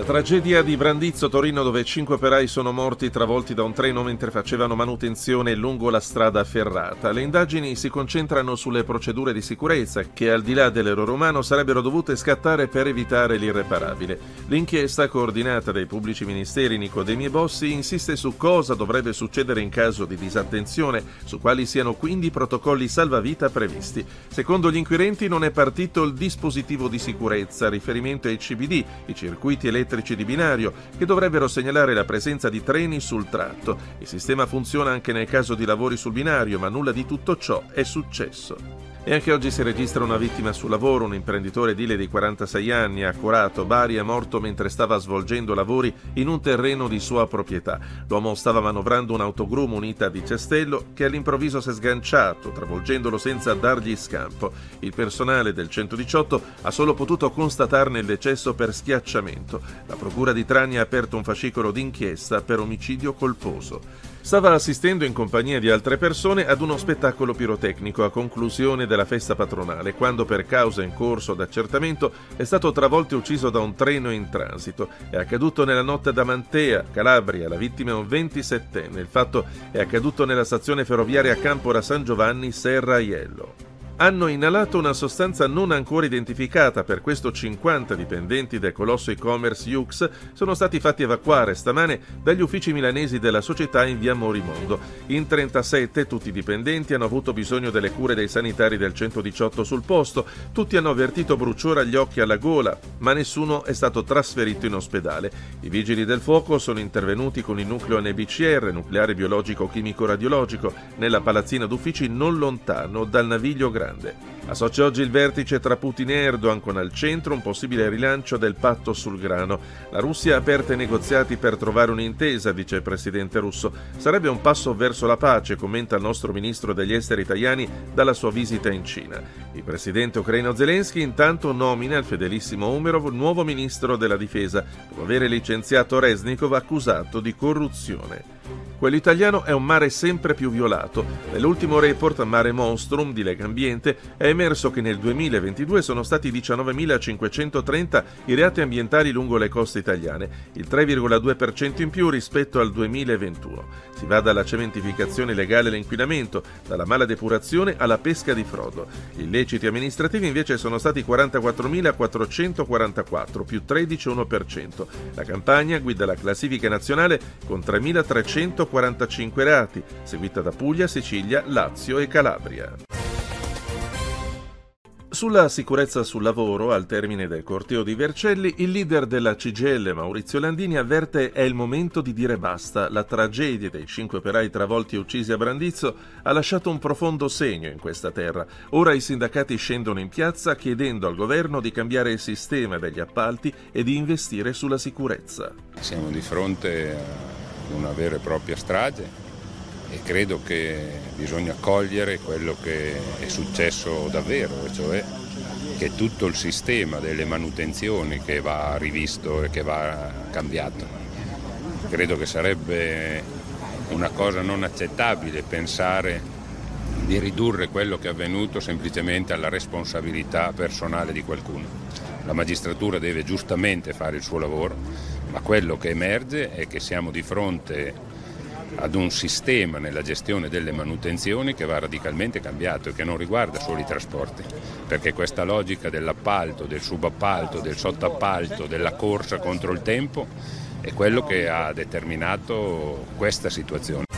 La tragedia di Brandizzo, Torino, dove cinque operai sono morti travolti da un treno mentre facevano manutenzione lungo la strada ferrata. Le indagini si concentrano sulle procedure di sicurezza che, al di là dell'errore umano, sarebbero dovute scattare per evitare l'irreparabile. L'inchiesta, coordinata dai pubblici ministeri Nicodemi e Bossi, insiste su cosa dovrebbe succedere in caso di disattenzione, su quali siano quindi i protocolli salvavita previsti. Secondo gli inquirenti non è partito il dispositivo di sicurezza, riferimento ai CBD, i circuiti elettrici elettrici di binario che dovrebbero segnalare la presenza di treni sul tratto. Il sistema funziona anche nel caso di lavori sul binario, ma nulla di tutto ciò è successo. E anche oggi si registra una vittima sul lavoro, un imprenditore edile di 46 anni, accurato, Bari, è morto mentre stava svolgendo lavori in un terreno di sua proprietà. L'uomo stava manovrando un'autogru munita di cestello che all'improvviso si è sganciato, travolgendolo senza dargli scampo. Il personale del 118 ha solo potuto constatarne il decesso per schiacciamento. La procura di Trani ha aperto un fascicolo d'inchiesta per omicidio colposo. Stava assistendo in compagnia di altre persone ad uno spettacolo pirotecnico a conclusione della festa patronale, quando per causa in corso d'accertamento è stato travolto e ucciso da un treno in transito. È accaduto nella notte da Mantea, Calabria, la vittima è un 27enne. Il fatto è accaduto nella stazione ferroviaria Campora San Giovanni, Serra Aiello hanno inalato una sostanza non ancora identificata. Per questo 50 dipendenti del colosso e-commerce Yux sono stati fatti evacuare stamane dagli uffici milanesi della società in via Morimondo. In 37 tutti i dipendenti hanno avuto bisogno delle cure dei sanitari del 118 sul posto. Tutti hanno avvertito bruciore agli occhi e alla gola, ma nessuno è stato trasferito in ospedale. I vigili del fuoco sono intervenuti con il nucleo NBCR, nucleare biologico chimico radiologico, nella palazzina d'uffici non lontano dal naviglio grande なんで。Associa oggi il vertice tra Putin e Erdogan con al centro un possibile rilancio del patto sul grano. La Russia ha aperto i negoziati per trovare un'intesa, dice il presidente russo. Sarebbe un passo verso la pace, commenta il nostro ministro degli esteri italiani dalla sua visita in Cina. Il presidente ucraino Zelensky intanto nomina il fedelissimo Umerov nuovo ministro della difesa, dopo aver licenziato Resnikov accusato di corruzione. Quello italiano è un mare sempre più violato. Nell'ultimo report Mare Monstrum di Lega Ambiente è emerso che nel 2022 sono stati 19.530 i reati ambientali lungo le coste italiane, il 3,2% in più rispetto al 2021. Si va dalla cementificazione illegale all'inquinamento, dalla mala depurazione alla pesca di frodo. Gli illeciti amministrativi invece sono stati 44.444, più 13,1%. La campagna guida la classifica nazionale con 3.300 145 reati, seguita da Puglia, Sicilia, Lazio e Calabria. Sulla sicurezza sul lavoro, al termine del corteo di Vercelli, il leader della CGL, Maurizio Landini, avverte è il momento di dire basta. La tragedia dei cinque operai travolti e uccisi a Brandizzo ha lasciato un profondo segno in questa terra. Ora i sindacati scendono in piazza chiedendo al governo di cambiare il sistema degli appalti e di investire sulla sicurezza. Siamo di fronte a una vera e propria strage e credo che bisogna cogliere quello che è successo davvero, cioè che tutto il sistema delle manutenzioni che va rivisto e che va cambiato. Credo che sarebbe una cosa non accettabile pensare di ridurre quello che è avvenuto semplicemente alla responsabilità personale di qualcuno. La magistratura deve giustamente fare il suo lavoro, ma quello che emerge è che siamo di fronte ad un sistema nella gestione delle manutenzioni che va radicalmente cambiato e che non riguarda solo i trasporti, perché questa logica dell'appalto, del subappalto, del sottoappalto, della corsa contro il tempo è quello che ha determinato questa situazione.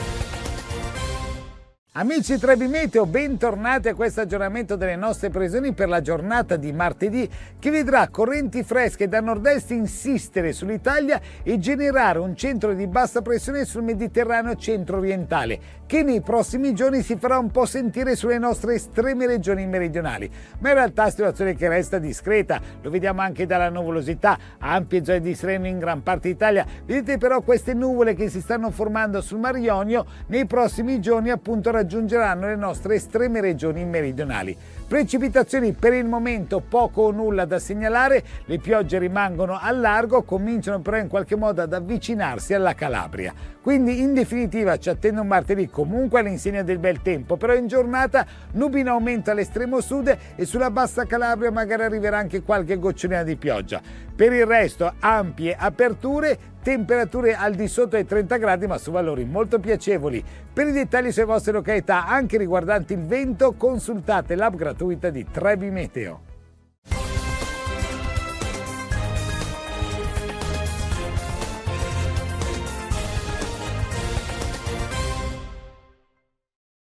Amici Trebi Meteo, bentornati a questo aggiornamento delle nostre previsioni per la giornata di martedì che vedrà correnti fresche da nord-est insistere sull'Italia e generare un centro di bassa pressione sul Mediterraneo centro-orientale che nei prossimi giorni si farà un po' sentire sulle nostre estreme regioni meridionali. Ma in realtà situazione che resta discreta, lo vediamo anche dalla nuvolosità, ampie zone di sereno in gran parte d'Italia. Vedete però queste nuvole che si stanno formando sul Mar Ionio nei prossimi giorni appunto raggiungeranno le nostre estreme regioni meridionali. Precipitazioni per il momento poco o nulla da segnalare, le piogge rimangono al largo, cominciano però in qualche modo ad avvicinarsi alla Calabria. Quindi in definitiva ci attende un martedì comunque all'insegna del bel tempo, però in giornata nubi in aumento all'estremo sud e sulla bassa Calabria magari arriverà anche qualche gocciolina di pioggia. Per il resto ampie aperture, temperature al di sotto dei 30 gradi ma su valori molto piacevoli. Per i dettagli sulle vostre località anche riguardanti il vento consultate l'app gratuita di Trebi Meteo.